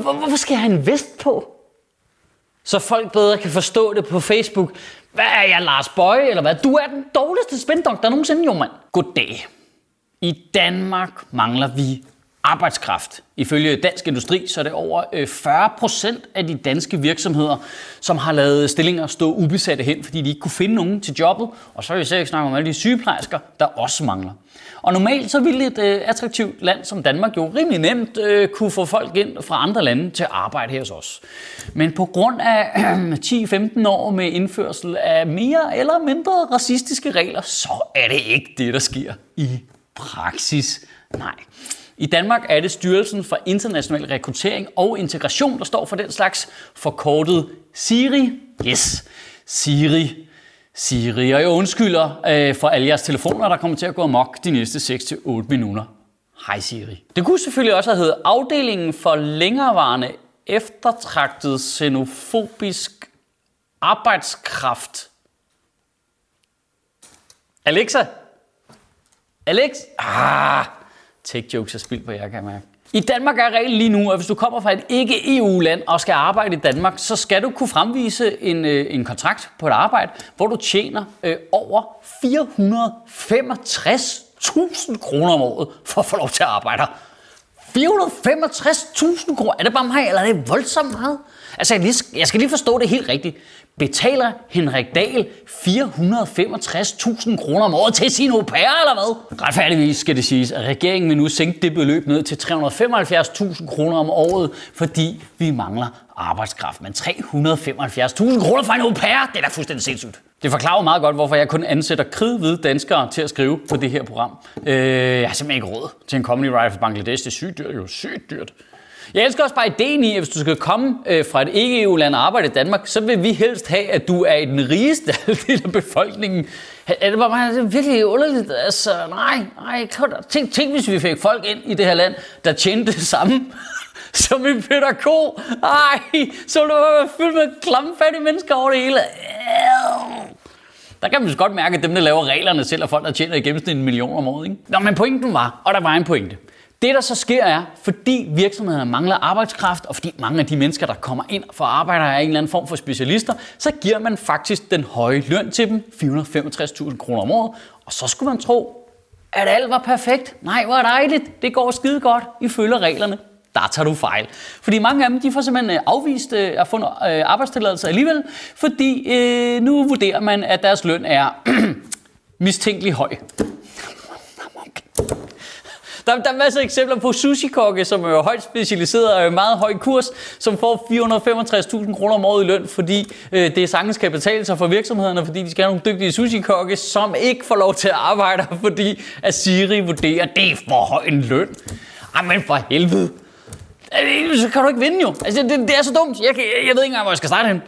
Hvor, hvor, hvorfor skal jeg have en vest på? Så folk bedre kan forstå det på Facebook. Hvad er jeg, Lars Bøje, eller hvad? Du er den dårligste spændoktor nogensinde, jo mand. Goddag. I Danmark mangler vi arbejdskraft. Ifølge Dansk Industri så er det over øh, 40 procent af de danske virksomheder, som har lavet stillinger stå ubesatte hen, fordi de ikke kunne finde nogen til jobbet. Og så vil vi selvfølgelig snakke om alle de sygeplejersker, der også mangler. Og normalt så ville et øh, attraktivt land som Danmark jo rimelig nemt øh, kunne få folk ind fra andre lande til at arbejde her hos os. Men på grund af øh, 10-15 år med indførsel af mere eller mindre racistiske regler, så er det ikke det, der sker i praksis. Nej. I Danmark er det Styrelsen for International Rekruttering og Integration, der står for den slags forkortet SIRI. Yes, SIRI. Siri, og jeg undskylder øh, for alle jeres telefoner, der kommer til at gå amok de næste 6-8 minutter. Hej Siri. Det kunne selvfølgelig også have heddet afdelingen for længerevarende eftertragtet xenofobisk arbejdskraft. Alexa? Alex? Ah, take jokes er spildt på jer, kan jeg mærke. I Danmark er reglen lige nu, at hvis du kommer fra et ikke-EU-land og skal arbejde i Danmark, så skal du kunne fremvise en, øh, en kontrakt på et arbejde, hvor du tjener øh, over 465.000 kroner om året for at få lov til at arbejde 465.000 kroner? Er det bare mig, eller er det voldsomt meget? Altså, jeg, lige, jeg skal lige forstå det helt rigtigt. Betaler Henrik Dahl 465.000 kroner om året til sin au pair, eller hvad? Retfærdigvis skal det siges, at regeringen vil nu sænke det beløb ned til 375.000 kroner om året, fordi vi mangler arbejdskraft. Men 375.000 kroner for en au pair, det er da fuldstændig sindssygt. Det forklarer meget godt, hvorfor jeg kun ansætter kridhvide danskere til at skrive på det her program. Øh, jeg har simpelthen ikke råd til en comedy writer fra Bangladesh. Det er sygt dyrt, jo sygt dyrt. Jeg elsker også bare ideen i, at hvis du skal komme øh, fra et ikke-EU-land og arbejde i Danmark, så vil vi helst have, at du er i den rigeste del af befolkningen. Er det bare det er virkelig underligt? Altså, nej, nej. Tænk, tænk, hvis vi fik folk ind i det her land, der tjente det samme som en Peter Ko. Ej, så ville du være fyldt med klamme fattige mennesker over det hele. Der kan man godt mærke, at dem, der laver reglerne selv, er folk, der tjener i gennemsnit en million om året. Ikke? Nå, men pointen var, og der var en pointe. Det, der så sker, er, fordi virksomhederne mangler arbejdskraft, og fordi mange af de mennesker, der kommer ind for at arbejde, er en eller anden form for specialister, så giver man faktisk den høje løn til dem, 465.000 kroner om året, og så skulle man tro, at alt var perfekt. Nej, hvor dejligt. Det går skide godt. I følger reglerne. Der tager du fejl. Fordi mange af dem, de får simpelthen øh, afvist øh, at få en øh, arbejdstilladelse alligevel, fordi øh, nu vurderer man, at deres løn er mistænkelig høj. Der, der er masser af eksempler på sushi-kokke, som er højt specialiseret og er meget høj kurs, som får 465.000 kroner om året i løn, fordi øh, det sagtens kan betale sig for virksomhederne, fordi de skal have nogle dygtige sushi-kokke, som ikke får lov til at arbejde, fordi at Siri vurderer, at det er for høj en løn. Jamen for helvede. Øh, øh, så kan du ikke vinde jo. Altså, det, det er så dumt. Jeg, jeg, jeg ved ikke engang, hvor jeg skal starte hen.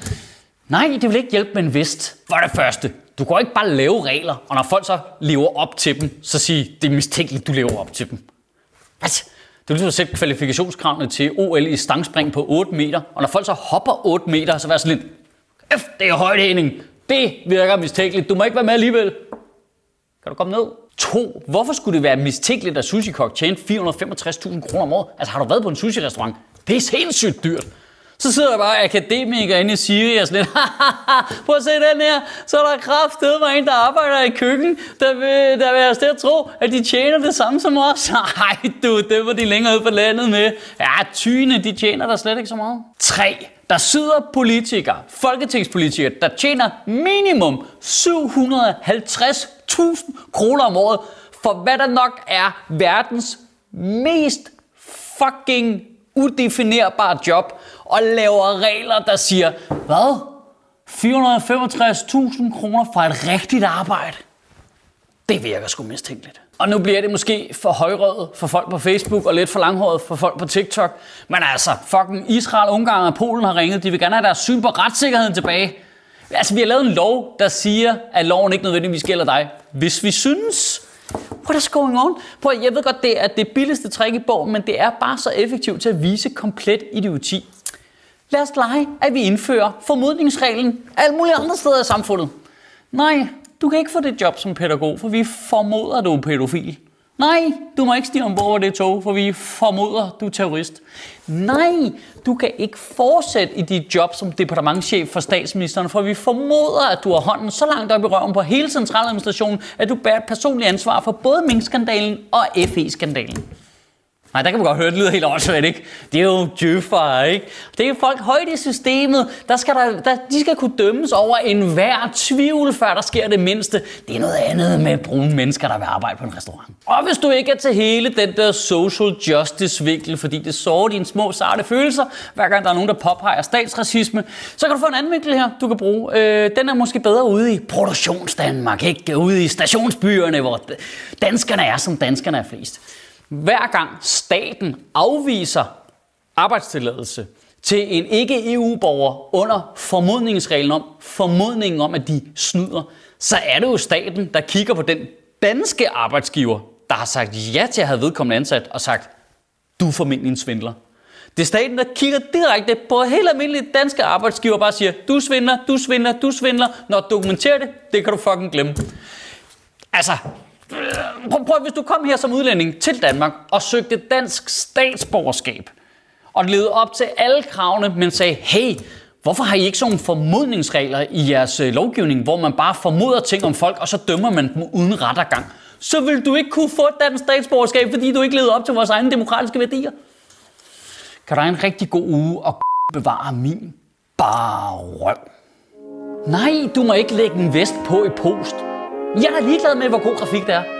Nej, det vil ikke hjælpe med en vest. For det første, du kan ikke bare lave regler, og når folk så lever op til dem, så sige, det er mistænkeligt, du lever op til dem. Hvad? Det er ligesom at sætte kvalifikationskravene til OL i stangspring på 8 meter, og når folk så hopper 8 meter, så vær sådan lidt, F, det er højdehænding. Det virker mistænkeligt. Du må ikke være med alligevel. Kan du komme ned? To. Hvorfor skulle det være mistænkeligt, at sushi-kok tjente 465.000 kroner om året? Altså har du været på en sushi-restaurant? Det er sindssygt dyrt. Så sidder der bare akademikere inde i Siri og sådan lidt, prøv at se den her, så er der kraftede mig en, der arbejder i køkken, der vil, der vil have til at tro, at de tjener det samme som os. Nej du, det var de længere ude på landet med. Ja, tyne, de tjener der slet ikke så meget. 3. Der sidder politikere, folketingspolitikere, der tjener minimum 750 750.000 kroner om året, for hvad der nok er verdens mest fucking udefinerbare job og laver regler, der siger, hvad? 465.000 kroner for et rigtigt arbejde? Det virker sgu mistænkeligt. Og nu bliver det måske for højrøget for folk på Facebook og lidt for langhåret for folk på TikTok. Men altså, fucking Israel, Ungarn og Polen har ringet. De vil gerne have deres syn på retssikkerheden tilbage. Altså, vi har lavet en lov, der siger, at loven ikke nødvendigvis gælder dig, hvis vi synes. What is going on? Prøv, jeg ved godt, det er det billigste trick i bogen, men det er bare så effektivt til at vise komplet idioti. Lad os lege, at vi indfører formodningsreglen alle mulige andre steder i samfundet. Nej, du kan ikke få det job som pædagog, for vi formoder, du er pædofil. Nej, du må ikke stige ombord det tog, for vi formoder, du er terrorist. Nej, du kan ikke fortsætte i dit job som departementchef for statsministeren, for vi formoder, at du har hånden så langt op i røven på hele centraladministrationen, at du bærer et personligt ansvar for både Mink-skandalen og FE-skandalen. Nej, der kan man godt høre, det lyder helt åndssvagt, ikke? Det er jo djøffere, ikke? Det er folk højt i systemet. Der skal der, der, de skal kunne dømmes over enhver tvivl, før der sker det mindste. Det er noget andet med brune mennesker, der vil arbejde på en restaurant. Og hvis du ikke er til hele den der social justice-vinkel, fordi det sårer dine små, sarte følelser, hver gang der er nogen, der påpeger statsracisme, så kan du få en anden vinkel her, du kan bruge. Øh, den er måske bedre ude i produktionsdanmark, ikke? Ude i stationsbyerne, hvor danskerne er, som danskerne er flest. Hver gang staten afviser arbejdstilladelse til en ikke-EU-borger under formodningsreglen om, formodningen om, at de snyder, så er det jo staten, der kigger på den danske arbejdsgiver, der har sagt ja til at have vedkommende ansat, og sagt, du er formentlig en svindler. Det er staten, der kigger direkte på helt almindelige danske arbejdsgiver og bare siger, du svindler, du svindler, du svindler. Når du dokumenterer det, det kan du fucking glemme. Altså, Prøv, prøv, hvis du kom her som udlænding til Danmark og søgte dansk statsborgerskab, og levede op til alle kravene, men sagde, hey, hvorfor har I ikke sådan nogle formodningsregler i jeres øh, lovgivning, hvor man bare formoder ting om folk, og så dømmer man dem uden rettergang? Så vil du ikke kunne få et dansk statsborgerskab, fordi du ikke levede op til vores egne demokratiske værdier. Kan du have en rigtig god uge og bevare min bare røv? Nej, du må ikke lægge en vest på i post. Jeg er ligeglad med, hvor god grafik det er.